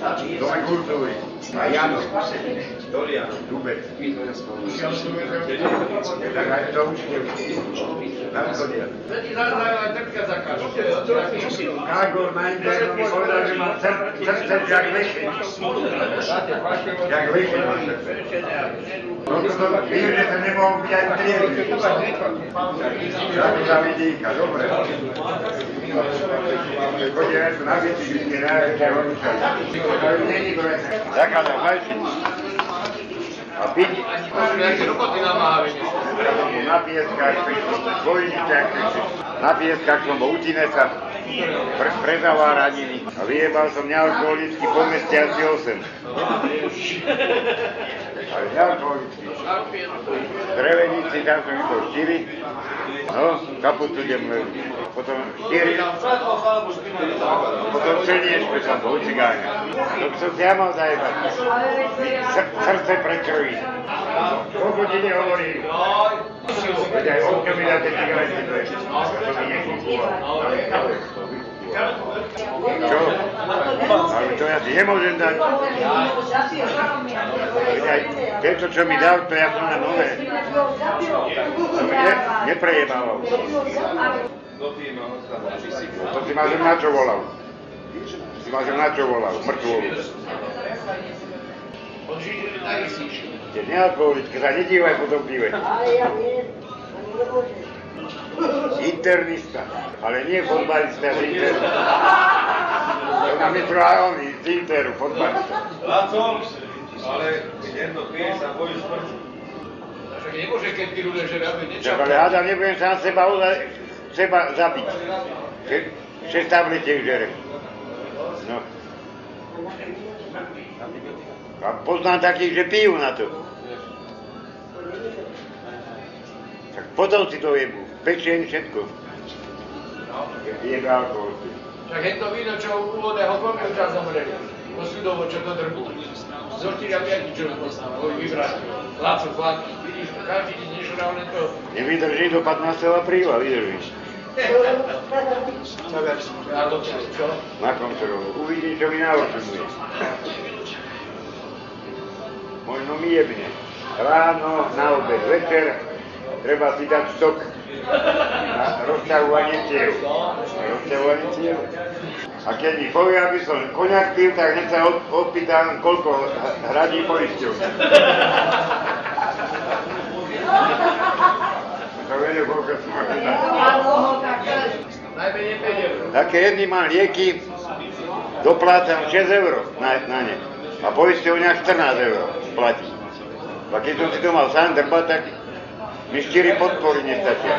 Grazie. Sa nerodí. Laman. A Janov to učiteľkou. Laman. Učiteľka tie učičke. Militárny Markov. Dome kultúry. A Janov. Dubec. Tak aj to učiteľka. Na východia. Kágor na internu mi povedal, že mám sr- srdce jak vešeň. Jak vešeň mám srdce. No to to vím, že to nemohol byť aj triedy. Ja to za vidíka, dobre. Na veci, není to Zakladám fajči. A piť na pieskách, na pieskách som bol u Tinesa, pre, predával radiny. A vyjebal som nealkoholicky po meste asi 8. Ale nealkoholicky. Drevenici tam som išiel 4, no, kaputu idem potom 4, potom Čeniešpe som bol Cigáňa. To by som ja mal zajebať. Sr- srdce prekrví. Koľko ti nehovorí? Veď aj ovke mi dáte cigarety, to je, to nekúpoval. Čo? Ale to ja si nemôžem dať. Tieto, čo mi dal, to ja som na nové. To mi ne, neprejebával. To si ma, že na čo volal. Si ma, že na čo volal, mŕtvolu. Tie nealkoholické sa nedívaj potom pive. Internista, ale nie fotbalista z Interu. To metro a oni z Interu, fotbalista. Laco, ale jedno pije sa bojí smrťu. Však nemôže, keď ty ľudia že robí niečo. Ale hádam, nebudem sám seba, uza- seba zabiť. Že, že tablete žerem. No. A poznám takých, že pijú na to. Tak potom si to jebú. Pečeň, všetko. Jebe alkohol. Však je to víno, čo u úvodného komilča zomreli. Po sudovo, čo to drbu. Zo 4 a 5, čo oj, vybrali. Laco, chlapí. Vidíš, to každý deň nešrá, len to... Nevydrží do 15. apríla, vydržíš. Na kontrolu. Uvidím, čo mi naočumuje. Možno mi jebne. Ráno, na obed, večer, treba si dať stok na rozťahovanie ciev. Na rozťahovanie ciev. A keď mi povie, aby som koniak pil, tak hneď sa od- opýtam, koľko hradí poisťovňa. To vedel, koľko som ma pýtal. Najmenej 5 eur. Také jedny mám lieky, doplácam 6 eur na, na ne. A poisťovňa 14 eur platí. A keď som si to mal sám drbať, tak mi 4 podpory nestačia.